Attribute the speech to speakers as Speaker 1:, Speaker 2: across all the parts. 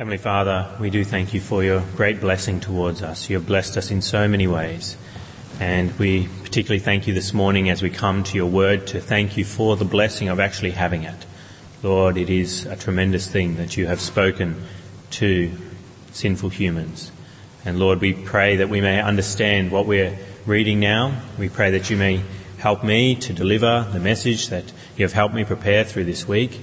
Speaker 1: Heavenly Father, we do thank you for your great blessing towards us. You have blessed us in so many ways. And we particularly thank you this morning as we come to your word to thank you for the blessing of actually having it. Lord, it is a tremendous thing that you have spoken to sinful humans. And Lord, we pray that we may understand what we're reading now. We pray that you may help me to deliver the message that you have helped me prepare through this week.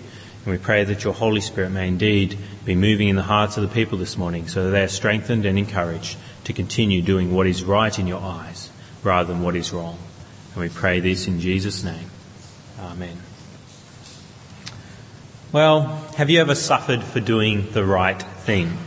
Speaker 1: And we pray that your Holy Spirit may indeed be moving in the hearts of the people this morning so that they are strengthened and encouraged to continue doing what is right in your eyes rather than what is wrong. And we pray this in Jesus' name. Amen. Well, have you ever suffered for doing the right thing?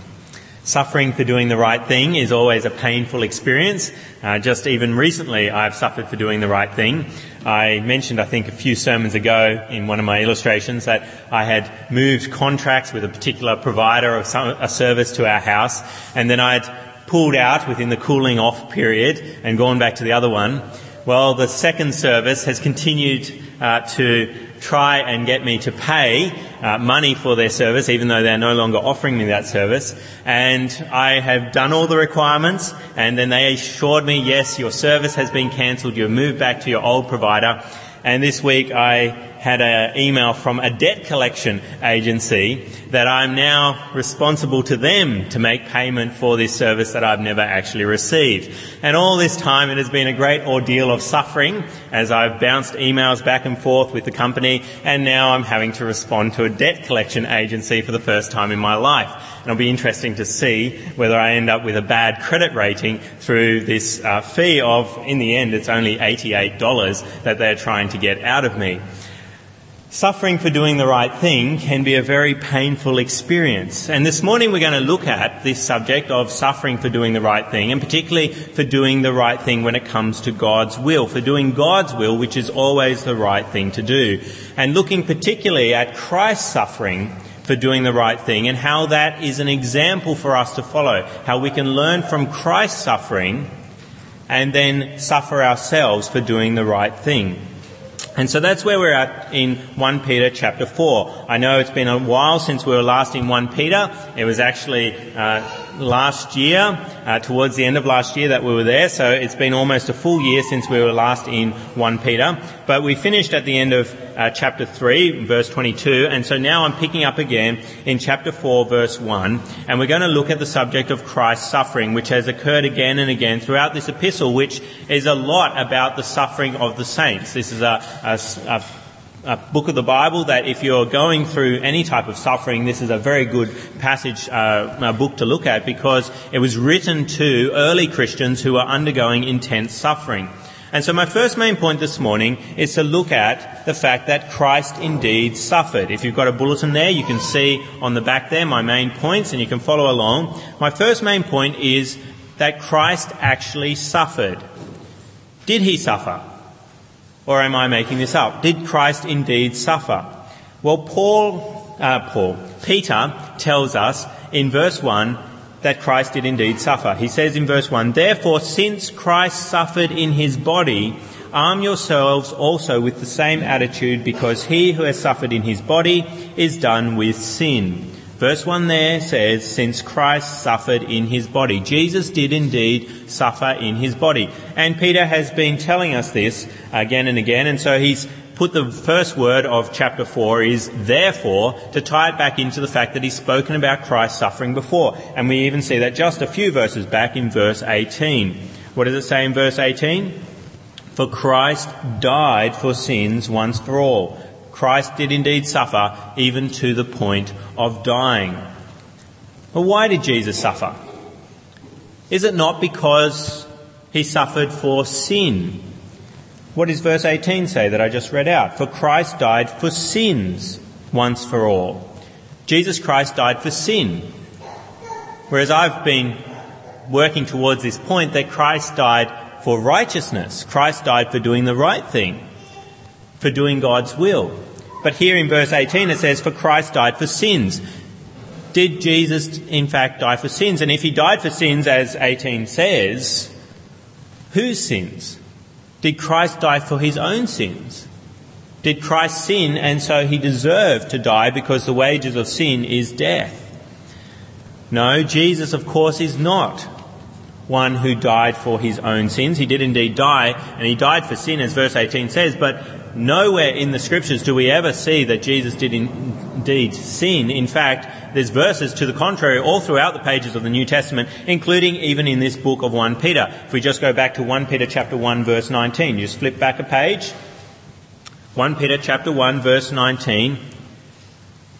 Speaker 1: Suffering for doing the right thing is always a painful experience. Uh, just even recently, I've suffered for doing the right thing. I mentioned, I think, a few sermons ago in one of my illustrations that I had moved contracts with a particular provider of some, a service to our house, and then I'd pulled out within the cooling off period and gone back to the other one. Well, the second service has continued uh, to try and get me to pay uh, money for their service, even though they're no longer offering me that service. And I have done all the requirements, and then they assured me, yes, your service has been cancelled, you've moved back to your old provider. And this week I had an email from a debt collection agency that I'm now responsible to them to make payment for this service that I've never actually received. And all this time it has been a great ordeal of suffering as I've bounced emails back and forth with the company and now I'm having to respond to a debt collection agency for the first time in my life. And it'll be interesting to see whether I end up with a bad credit rating through this uh, fee of, in the end, it's only $88 that they're trying to get out of me. Suffering for doing the right thing can be a very painful experience. And this morning we're going to look at this subject of suffering for doing the right thing, and particularly for doing the right thing when it comes to God's will, for doing God's will, which is always the right thing to do. And looking particularly at Christ's suffering for doing the right thing and how that is an example for us to follow, how we can learn from Christ's suffering and then suffer ourselves for doing the right thing. And so that's where we're at in 1 Peter chapter 4. I know it's been a while since we were last in 1 Peter. It was actually uh, last year, uh, towards the end of last year that we were there, so it's been almost a full year since we were last in 1 Peter. But we finished at the end of uh, chapter 3, verse 22, and so now I'm picking up again in chapter 4, verse 1, and we're going to look at the subject of Christ's suffering, which has occurred again and again throughout this epistle, which is a lot about the suffering of the saints. This is a, a, a a book of the Bible that if you're going through any type of suffering, this is a very good passage, uh, book to look at because it was written to early Christians who were undergoing intense suffering. And so my first main point this morning is to look at the fact that Christ indeed suffered. If you've got a bulletin there, you can see on the back there my main points and you can follow along. My first main point is that Christ actually suffered. Did he suffer? Or am I making this up? Did Christ indeed suffer? Well, Paul, uh, Paul, Peter tells us in verse 1 that Christ did indeed suffer. He says in verse 1, Therefore, since Christ suffered in his body, arm yourselves also with the same attitude, because he who has suffered in his body is done with sin. Verse 1 there says, Since Christ suffered in his body. Jesus did indeed suffer in his body. And Peter has been telling us this again and again, and so he's put the first word of chapter 4 is therefore to tie it back into the fact that he's spoken about Christ's suffering before. And we even see that just a few verses back in verse 18. What does it say in verse 18? For Christ died for sins once for all. Christ did indeed suffer even to the point of dying. But why did Jesus suffer? Is it not because he suffered for sin? What does verse 18 say that I just read out? For Christ died for sins once for all. Jesus Christ died for sin. Whereas I've been working towards this point that Christ died for righteousness. Christ died for doing the right thing, for doing God's will. But here in verse 18 it says, For Christ died for sins. Did Jesus in fact die for sins? And if he died for sins, as 18 says, whose sins? Did Christ die for his own sins? Did Christ sin and so he deserved to die because the wages of sin is death? No, Jesus, of course, is not one who died for his own sins. He did indeed die, and he died for sin, as verse 18 says, but nowhere in the scriptures do we ever see that Jesus did indeed sin. In fact, there's verses to the contrary all throughout the pages of the New Testament, including even in this book of 1 Peter. If we just go back to 1 Peter chapter 1 verse 19, you just flip back a page. 1 Peter chapter 1 verse 19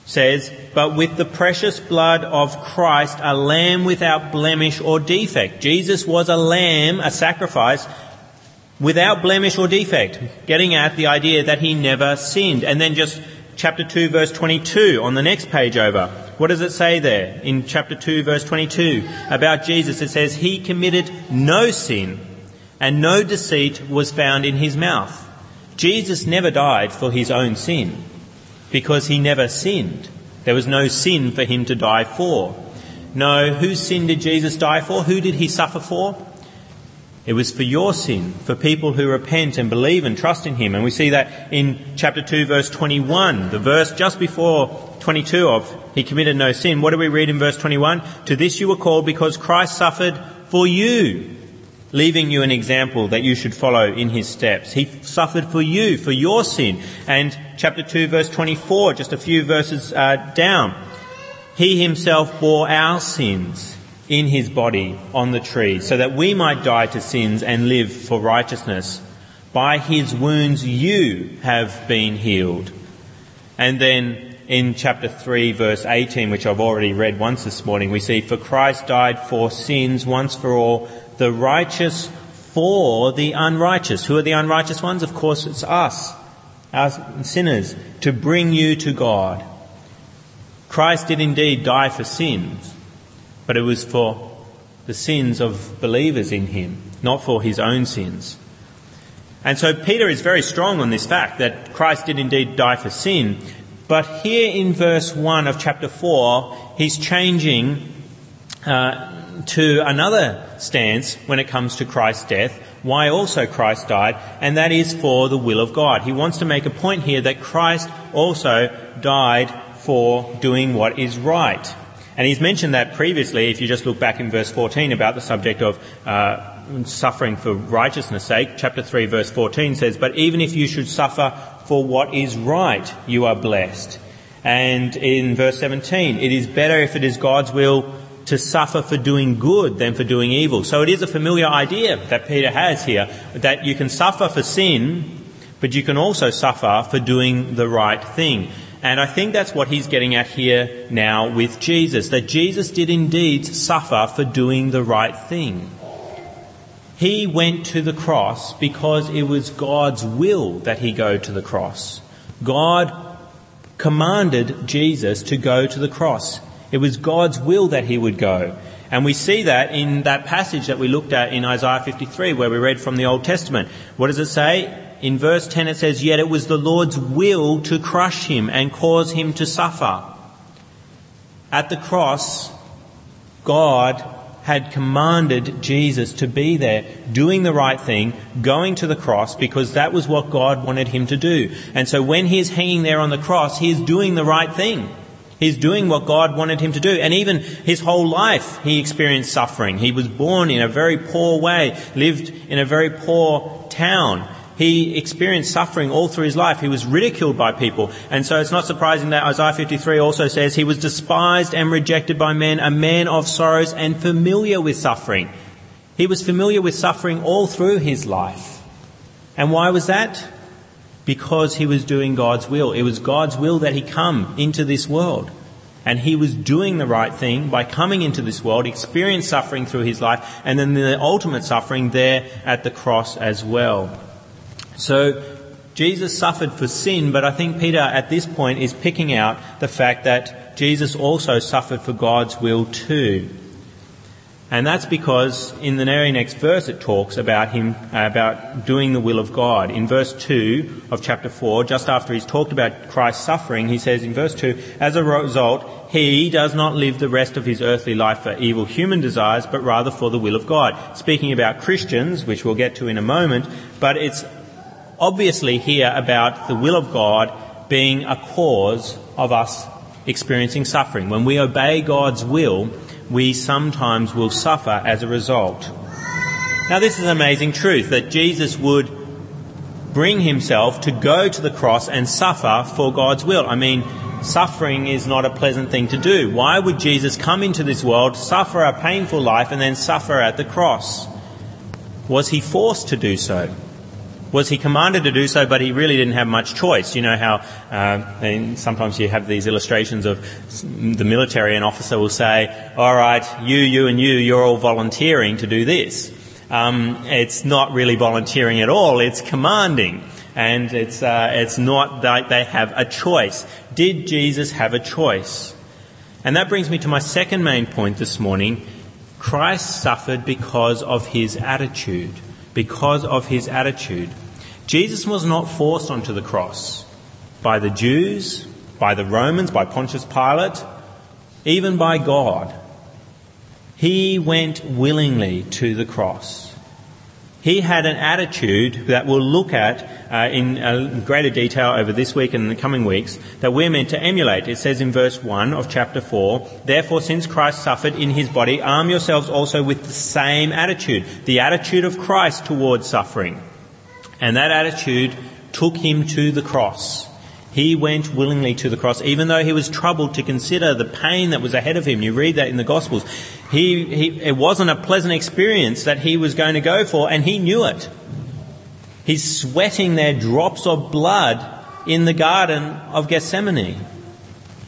Speaker 1: says, But with the precious blood of Christ, a lamb without blemish or defect. Jesus was a lamb, a sacrifice, without blemish or defect, getting at the idea that he never sinned. And then just chapter 2 verse 22 on the next page over. What does it say there in chapter 2 verse 22 about Jesus? It says, He committed no sin and no deceit was found in his mouth. Jesus never died for his own sin because he never sinned. There was no sin for him to die for. No, whose sin did Jesus die for? Who did he suffer for? It was for your sin, for people who repent and believe and trust in him. And we see that in chapter 2 verse 21, the verse just before 22 of he committed no sin. What do we read in verse 21? To this you were called because Christ suffered for you leaving you an example that you should follow in his steps. He suffered for you, for your sin. And chapter 2 verse 24, just a few verses uh, down. He himself bore our sins in his body on the tree so that we might die to sins and live for righteousness. By his wounds you have been healed. And then in chapter 3 verse 18, which I've already read once this morning, we see, for Christ died for sins once for all, the righteous for the unrighteous. Who are the unrighteous ones? Of course, it's us, our sinners, to bring you to God. Christ did indeed die for sins, but it was for the sins of believers in him, not for his own sins. And so Peter is very strong on this fact that Christ did indeed die for sin. But here in verse 1 of chapter 4, he's changing uh, to another stance when it comes to Christ's death, why also Christ died, and that is for the will of God. He wants to make a point here that Christ also died for doing what is right. And he's mentioned that previously, if you just look back in verse 14 about the subject of uh, suffering for righteousness' sake. Chapter 3, verse 14 says, But even if you should suffer for what is right, you are blessed. And in verse 17, it is better if it is God's will to suffer for doing good than for doing evil. So it is a familiar idea that Peter has here that you can suffer for sin, but you can also suffer for doing the right thing. And I think that's what he's getting at here now with Jesus, that Jesus did indeed suffer for doing the right thing. He went to the cross because it was God's will that he go to the cross. God commanded Jesus to go to the cross. It was God's will that he would go. And we see that in that passage that we looked at in Isaiah 53 where we read from the Old Testament. What does it say? In verse 10 it says, Yet it was the Lord's will to crush him and cause him to suffer. At the cross, God had commanded Jesus to be there, doing the right thing, going to the cross, because that was what God wanted him to do. And so when he's hanging there on the cross, he is doing the right thing. He's doing what God wanted him to do. And even his whole life, he experienced suffering. He was born in a very poor way, lived in a very poor town. He experienced suffering all through his life. He was ridiculed by people. And so it's not surprising that Isaiah 53 also says he was despised and rejected by men, a man of sorrows and familiar with suffering. He was familiar with suffering all through his life. And why was that? because he was doing God's will. It was God's will that he come into this world. And he was doing the right thing by coming into this world, experienced suffering through his life, and then the ultimate suffering there at the cross as well. So, Jesus suffered for sin, but I think Peter at this point is picking out the fact that Jesus also suffered for God's will too. And that's because in the very next verse it talks about him, about doing the will of God. In verse 2 of chapter 4, just after he's talked about Christ's suffering, he says in verse 2, as a result, he does not live the rest of his earthly life for evil human desires, but rather for the will of God. Speaking about Christians, which we'll get to in a moment, but it's obviously here about the will of God being a cause of us experiencing suffering. When we obey God's will, we sometimes will suffer as a result. Now, this is an amazing truth that Jesus would bring himself to go to the cross and suffer for God's will. I mean, suffering is not a pleasant thing to do. Why would Jesus come into this world, suffer a painful life, and then suffer at the cross? Was he forced to do so? Was he commanded to do so, but he really didn't have much choice? You know how uh, sometimes you have these illustrations of the military, an officer will say, All right, you, you, and you, you're all volunteering to do this. Um, it's not really volunteering at all, it's commanding. And it's, uh, it's not that they have a choice. Did Jesus have a choice? And that brings me to my second main point this morning. Christ suffered because of his attitude because of his attitude. Jesus was not forced onto the cross by the Jews, by the Romans, by Pontius Pilate, even by God. He went willingly to the cross. He had an attitude that we'll look at uh, in uh, greater detail over this week and the coming weeks that we're meant to emulate. It says in verse 1 of chapter 4, Therefore, since Christ suffered in his body, arm yourselves also with the same attitude, the attitude of Christ towards suffering. And that attitude took him to the cross. He went willingly to the cross, even though he was troubled to consider the pain that was ahead of him. You read that in the Gospels. He, he, it wasn't a pleasant experience that he was going to go for, and he knew it. He's sweating there drops of blood in the Garden of Gethsemane.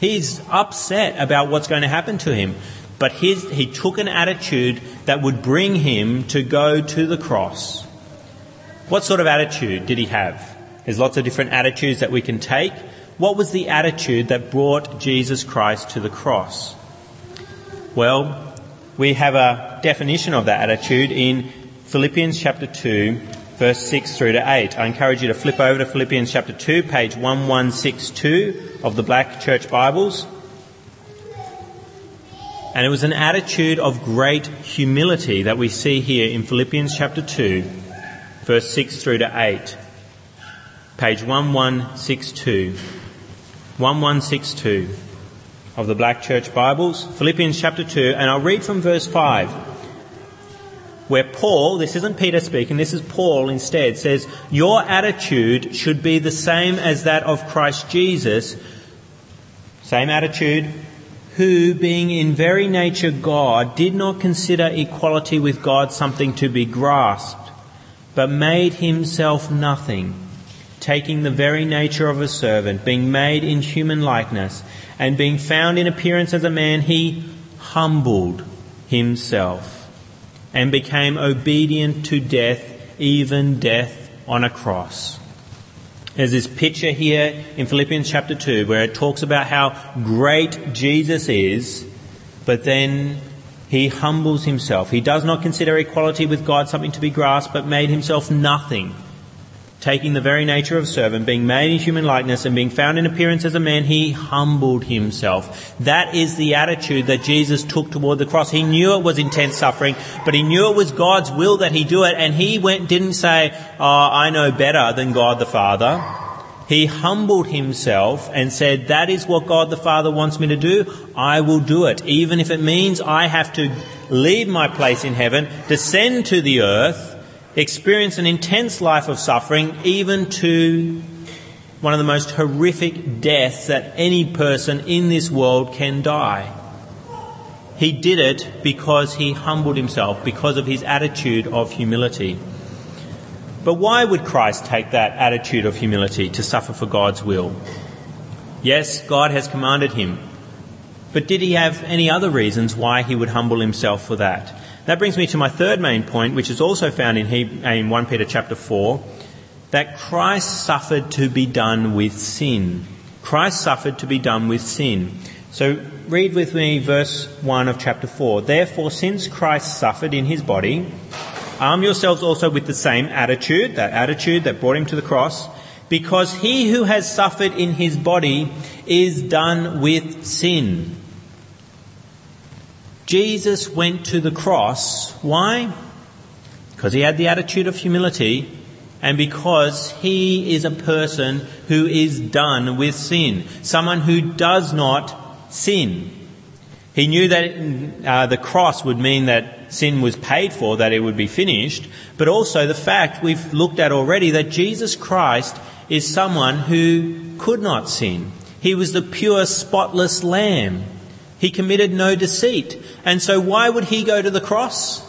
Speaker 1: He's upset about what's going to happen to him. But his, he took an attitude that would bring him to go to the cross. What sort of attitude did he have? There's lots of different attitudes that we can take. What was the attitude that brought Jesus Christ to the cross? Well, we have a definition of that attitude in Philippians chapter 2, verse 6 through to 8. I encourage you to flip over to Philippians chapter 2, page 1162 of the Black Church Bibles. And it was an attitude of great humility that we see here in Philippians chapter 2, verse 6 through to 8 page 1162. 1162 of the Black Church Bibles, Philippians chapter 2, and I'll read from verse 5, where Paul, this isn't Peter speaking, this is Paul instead, says, Your attitude should be the same as that of Christ Jesus, same attitude, who, being in very nature God, did not consider equality with God something to be grasped, but made himself nothing taking the very nature of a servant, being made in human likeness, and being found in appearance as a man, he humbled himself and became obedient to death, even death on a cross. There's this picture here in Philippians chapter 2 where it talks about how great Jesus is, but then he humbles himself. He does not consider equality with God something to be grasped, but made himself nothing taking the very nature of servant, being made in human likeness, and being found in appearance as a man, he humbled himself. That is the attitude that Jesus took toward the cross. He knew it was intense suffering, but he knew it was God's will that he do it, and he went, didn't say, oh, I know better than God the Father. He humbled himself and said, that is what God the Father wants me to do. I will do it. Even if it means I have to leave my place in heaven, descend to the earth, experience an intense life of suffering, even to one of the most horrific deaths that any person in this world can die. He did it because he humbled himself, because of his attitude of humility. But why would Christ take that attitude of humility to suffer for God's will? Yes, God has commanded him. But did he have any other reasons why he would humble himself for that? That brings me to my third main point, which is also found in, in 1 Peter chapter 4, that Christ suffered to be done with sin. Christ suffered to be done with sin. So read with me verse 1 of chapter 4. Therefore, since Christ suffered in his body, arm yourselves also with the same attitude, that attitude that brought him to the cross, because he who has suffered in his body is done with sin. Jesus went to the cross. Why? Because he had the attitude of humility and because he is a person who is done with sin. Someone who does not sin. He knew that uh, the cross would mean that sin was paid for, that it would be finished, but also the fact we've looked at already that Jesus Christ is someone who could not sin. He was the pure, spotless lamb. He committed no deceit. And so why would he go to the cross?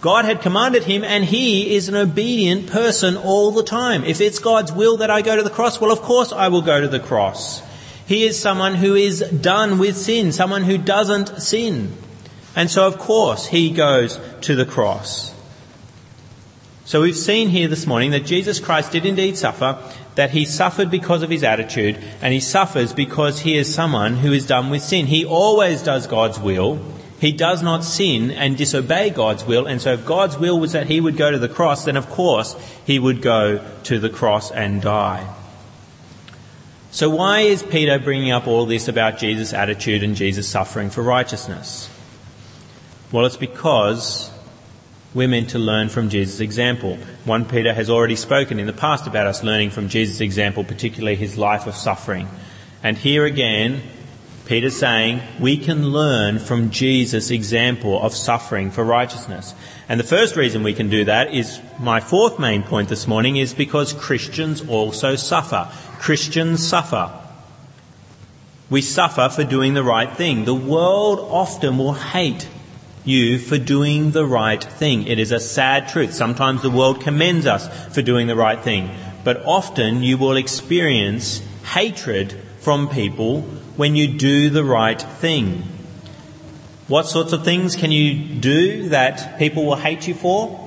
Speaker 1: God had commanded him and he is an obedient person all the time. If it's God's will that I go to the cross, well of course I will go to the cross. He is someone who is done with sin, someone who doesn't sin. And so, of course, he goes to the cross. So we've seen here this morning that Jesus Christ did indeed suffer, that he suffered because of his attitude, and he suffers because he is someone who is done with sin. He always does God's will. He does not sin and disobey God's will, and so if God's will was that he would go to the cross, then of course he would go to the cross and die. So, why is Peter bringing up all this about Jesus' attitude and Jesus' suffering for righteousness? Well, it's because we're meant to learn from Jesus' example. 1 Peter has already spoken in the past about us learning from Jesus' example, particularly his life of suffering. And here again, Peter's saying we can learn from Jesus' example of suffering for righteousness. And the first reason we can do that is my fourth main point this morning is because Christians also suffer. Christians suffer. We suffer for doing the right thing. The world often will hate you for doing the right thing. It is a sad truth. Sometimes the world commends us for doing the right thing, but often you will experience hatred from people when you do the right thing. What sorts of things can you do that people will hate you for?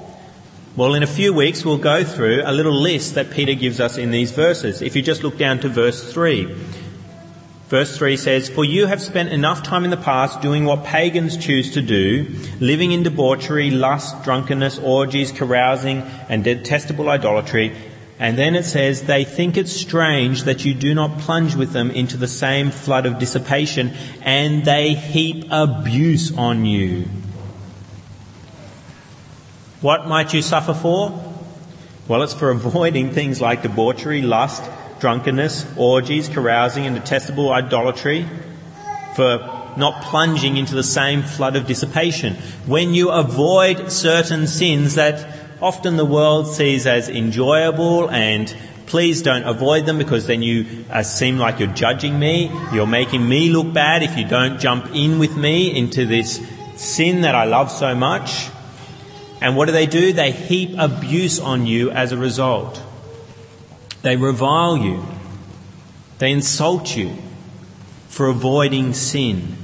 Speaker 1: Well, in a few weeks, we'll go through a little list that Peter gives us in these verses. If you just look down to verse 3. Verse 3 says, For you have spent enough time in the past doing what pagans choose to do, living in debauchery, lust, drunkenness, orgies, carousing, and detestable idolatry. And then it says, They think it strange that you do not plunge with them into the same flood of dissipation, and they heap abuse on you. What might you suffer for? Well, it's for avoiding things like debauchery, lust, drunkenness, orgies, carousing, and detestable idolatry, for not plunging into the same flood of dissipation. When you avoid certain sins that often the world sees as enjoyable and please don't avoid them because then you uh, seem like you're judging me. You're making me look bad if you don't jump in with me into this sin that I love so much. And what do they do? They heap abuse on you as a result. They revile you. They insult you for avoiding sin.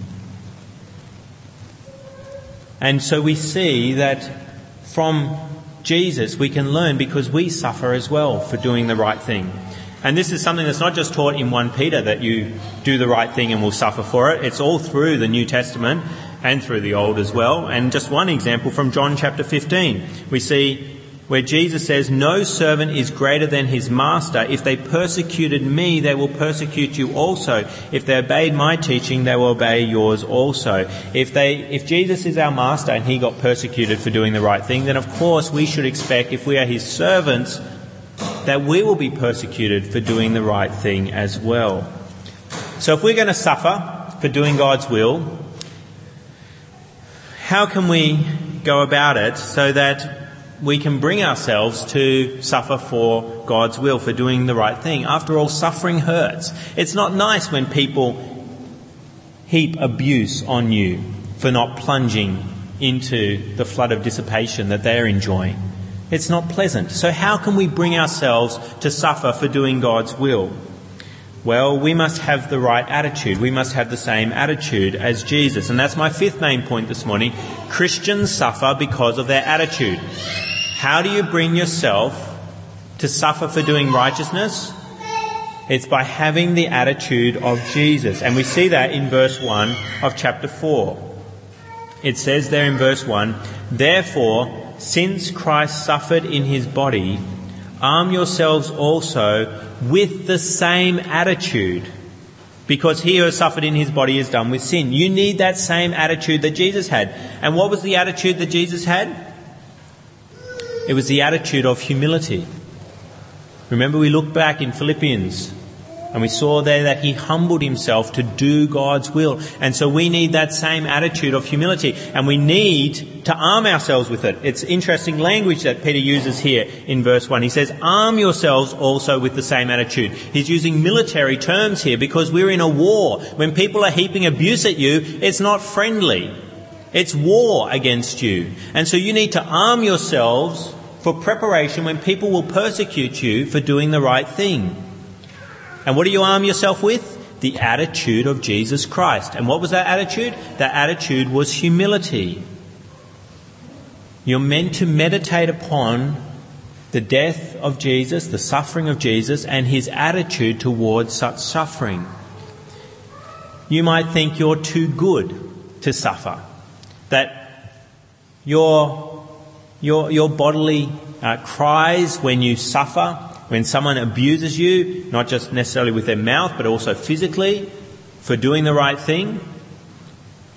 Speaker 1: And so we see that from Jesus we can learn because we suffer as well for doing the right thing. And this is something that's not just taught in 1 Peter that you do the right thing and will suffer for it. It's all through the New Testament and through the Old as well. And just one example from John chapter 15. We see where Jesus says, No servant is greater than his master. If they persecuted me, they will persecute you also. If they obeyed my teaching, they will obey yours also. If they, if Jesus is our master and he got persecuted for doing the right thing, then of course we should expect, if we are his servants, that we will be persecuted for doing the right thing as well. So if we're going to suffer for doing God's will, how can we go about it so that we can bring ourselves to suffer for God's will, for doing the right thing? After all, suffering hurts. It's not nice when people heap abuse on you for not plunging into the flood of dissipation that they're enjoying. It's not pleasant. So, how can we bring ourselves to suffer for doing God's will? Well, we must have the right attitude. We must have the same attitude as Jesus. And that's my fifth main point this morning. Christians suffer because of their attitude. How do you bring yourself to suffer for doing righteousness? It's by having the attitude of Jesus. And we see that in verse 1 of chapter 4. It says there in verse 1 Therefore, since Christ suffered in his body, arm yourselves also with the same attitude. Because he who has suffered in his body is done with sin. You need that same attitude that Jesus had. And what was the attitude that Jesus had? It was the attitude of humility. Remember, we look back in Philippians And we saw there that he humbled himself to do God's will. And so we need that same attitude of humility. And we need to arm ourselves with it. It's interesting language that Peter uses here in verse 1. He says, arm yourselves also with the same attitude. He's using military terms here because we're in a war. When people are heaping abuse at you, it's not friendly. It's war against you. And so you need to arm yourselves for preparation when people will persecute you for doing the right thing. And what do you arm yourself with? The attitude of Jesus Christ. And what was that attitude? That attitude was humility. You're meant to meditate upon the death of Jesus, the suffering of Jesus, and his attitude towards such suffering. You might think you're too good to suffer, that your, your, your bodily uh, cries when you suffer when someone abuses you, not just necessarily with their mouth, but also physically, for doing the right thing,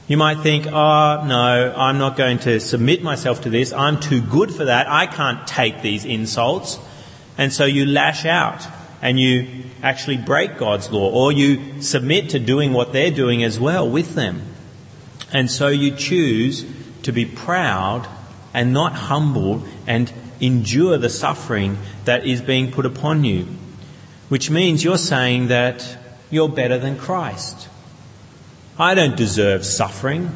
Speaker 1: you might think, oh, no, I'm not going to submit myself to this. I'm too good for that. I can't take these insults. And so you lash out and you actually break God's law or you submit to doing what they're doing as well with them. And so you choose to be proud and not humble and endure the suffering that is being put upon you. Which means you're saying that you're better than Christ. I don't deserve suffering,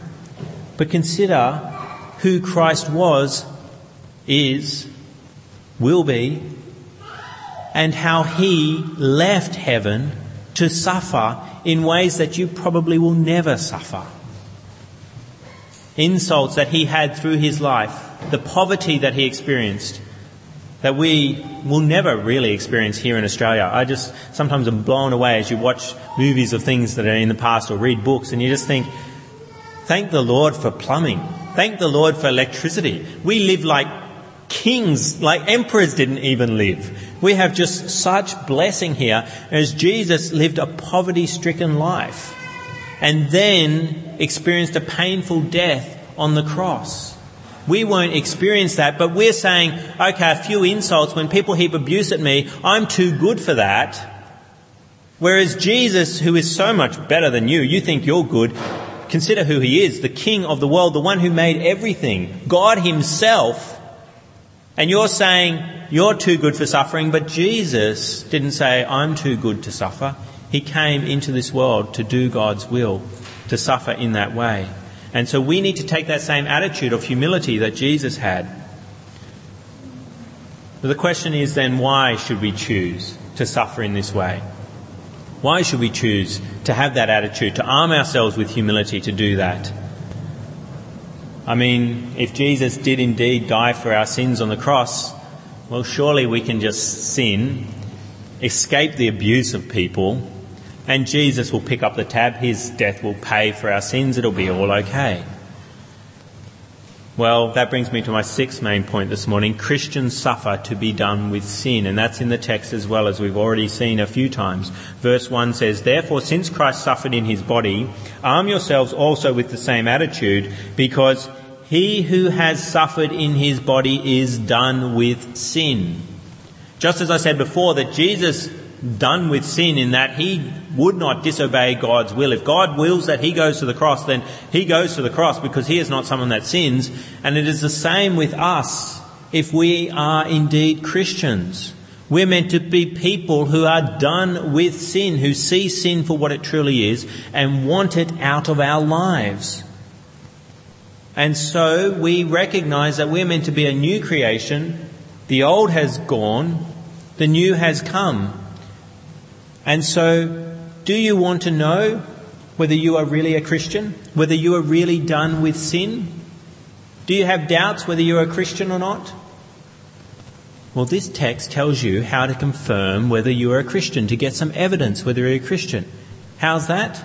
Speaker 1: but consider who Christ was, is, will be, and how he left heaven to suffer in ways that you probably will never suffer. Insults that he had through his life the poverty that he experienced that we will never really experience here in Australia. I just sometimes am blown away as you watch movies of things that are in the past or read books and you just think, thank the Lord for plumbing. Thank the Lord for electricity. We live like kings, like emperors didn't even live. We have just such blessing here as Jesus lived a poverty stricken life and then experienced a painful death on the cross. We won't experience that, but we're saying, okay, a few insults, when people heap abuse at me, I'm too good for that. Whereas Jesus, who is so much better than you, you think you're good, consider who he is, the king of the world, the one who made everything, God himself. And you're saying you're too good for suffering, but Jesus didn't say, I'm too good to suffer. He came into this world to do God's will, to suffer in that way. And so we need to take that same attitude of humility that Jesus had. But the question is then, why should we choose to suffer in this way? Why should we choose to have that attitude, to arm ourselves with humility to do that? I mean, if Jesus did indeed die for our sins on the cross, well, surely we can just sin, escape the abuse of people, and Jesus will pick up the tab. His death will pay for our sins. It'll be all okay. Well, that brings me to my sixth main point this morning. Christians suffer to be done with sin, and that's in the text as well as we've already seen a few times. Verse 1 says, Therefore, since Christ suffered in his body, arm yourselves also with the same attitude, because he who has suffered in his body is done with sin. Just as I said before, that Jesus done with sin in that he would not disobey God's will. If God wills that he goes to the cross, then he goes to the cross because he is not someone that sins. And it is the same with us if we are indeed Christians. We're meant to be people who are done with sin, who see sin for what it truly is and want it out of our lives. And so we recognize that we're meant to be a new creation. The old has gone, the new has come. And so, do you want to know whether you are really a Christian? Whether you are really done with sin? Do you have doubts whether you're a Christian or not? Well, this text tells you how to confirm whether you are a Christian, to get some evidence whether you're a Christian. How's that?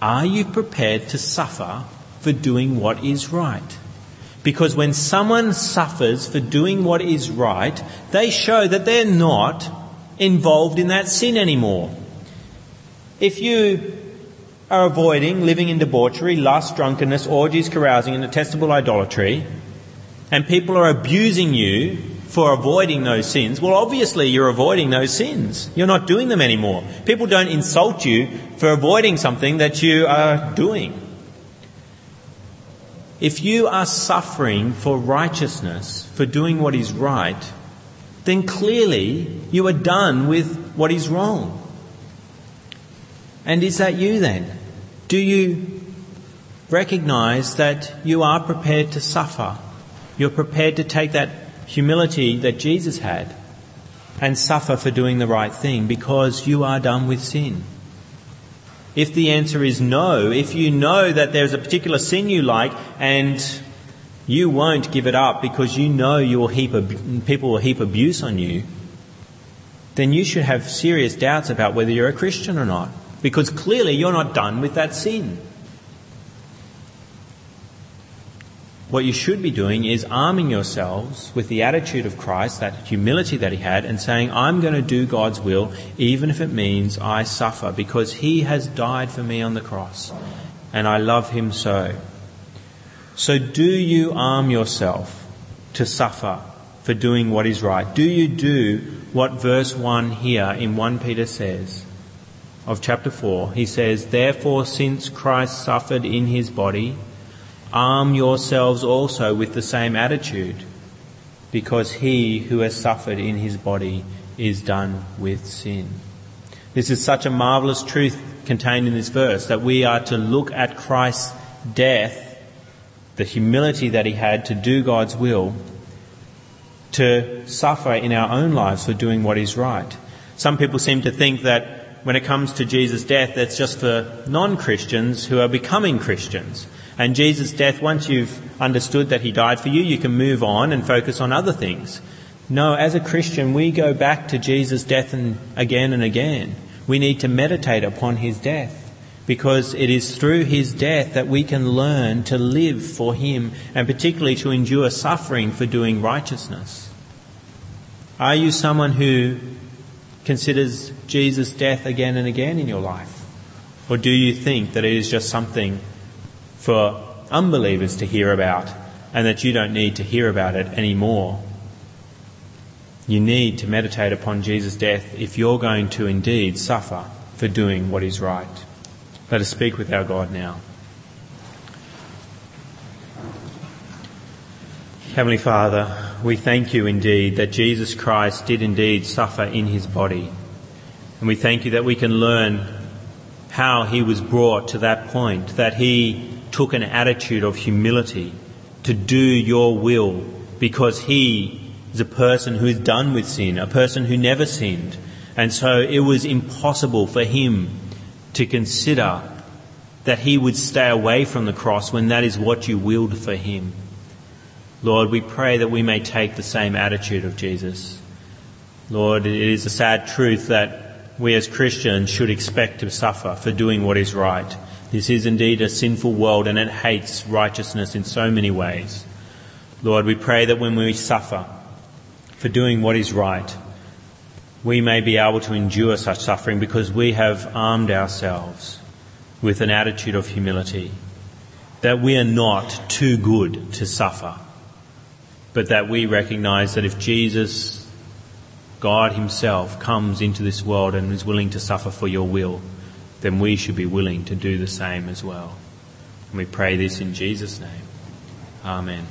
Speaker 1: Are you prepared to suffer for doing what is right? Because when someone suffers for doing what is right, they show that they're not involved in that sin anymore. If you are avoiding living in debauchery, lust, drunkenness, orgies, carousing, and detestable idolatry, and people are abusing you for avoiding those sins, well, obviously you're avoiding those sins. You're not doing them anymore. People don't insult you for avoiding something that you are doing. If you are suffering for righteousness, for doing what is right, then clearly you are done with what is wrong. And is that you then? Do you recognize that you are prepared to suffer? You're prepared to take that humility that Jesus had and suffer for doing the right thing because you are done with sin. If the answer is no, if you know that there's a particular sin you like and you won't give it up because you know you will heap people will heap abuse on you, then you should have serious doubts about whether you're a Christian or not. Because clearly you're not done with that sin. What you should be doing is arming yourselves with the attitude of Christ, that humility that he had, and saying, I'm going to do God's will, even if it means I suffer, because he has died for me on the cross, and I love him so. So do you arm yourself to suffer for doing what is right? Do you do what verse 1 here in 1 Peter says of chapter 4? He says, Therefore, since Christ suffered in his body, arm yourselves also with the same attitude, because he who has suffered in his body is done with sin. This is such a marvelous truth contained in this verse that we are to look at Christ's death, the humility that he had to do God's will, to suffer in our own lives for doing what is right. Some people seem to think that when it comes to Jesus' death, that's just for non-Christians who are becoming Christians. And Jesus' death, once you've understood that he died for you, you can move on and focus on other things. No, as a Christian, we go back to Jesus' death and again and again. We need to meditate upon his death because it is through his death that we can learn to live for him and particularly to endure suffering for doing righteousness. Are you someone who considers Jesus' death again and again in your life? Or do you think that it is just something for unbelievers to hear about and that you don't need to hear about it anymore. You need to meditate upon Jesus' death if you're going to indeed suffer for doing what is right. Let us speak with our God now. Heavenly Father, we thank you indeed that Jesus Christ did indeed suffer in his body. And we thank you that we can learn how he was brought to that point, that he took an attitude of humility to do your will because he is a person who is done with sin, a person who never sinned. And so it was impossible for him to consider that he would stay away from the cross when that is what you willed for him. Lord, we pray that we may take the same attitude of Jesus. Lord, it is a sad truth that we as Christians should expect to suffer for doing what is right. This is indeed a sinful world and it hates righteousness in so many ways. Lord, we pray that when we suffer for doing what is right, we may be able to endure such suffering because we have armed ourselves with an attitude of humility, that we are not too good to suffer, but that we recognize that if Jesus, God Himself, comes into this world and is willing to suffer for your will, then we should be willing to do the same as well. And we pray this in Jesus' name. Amen.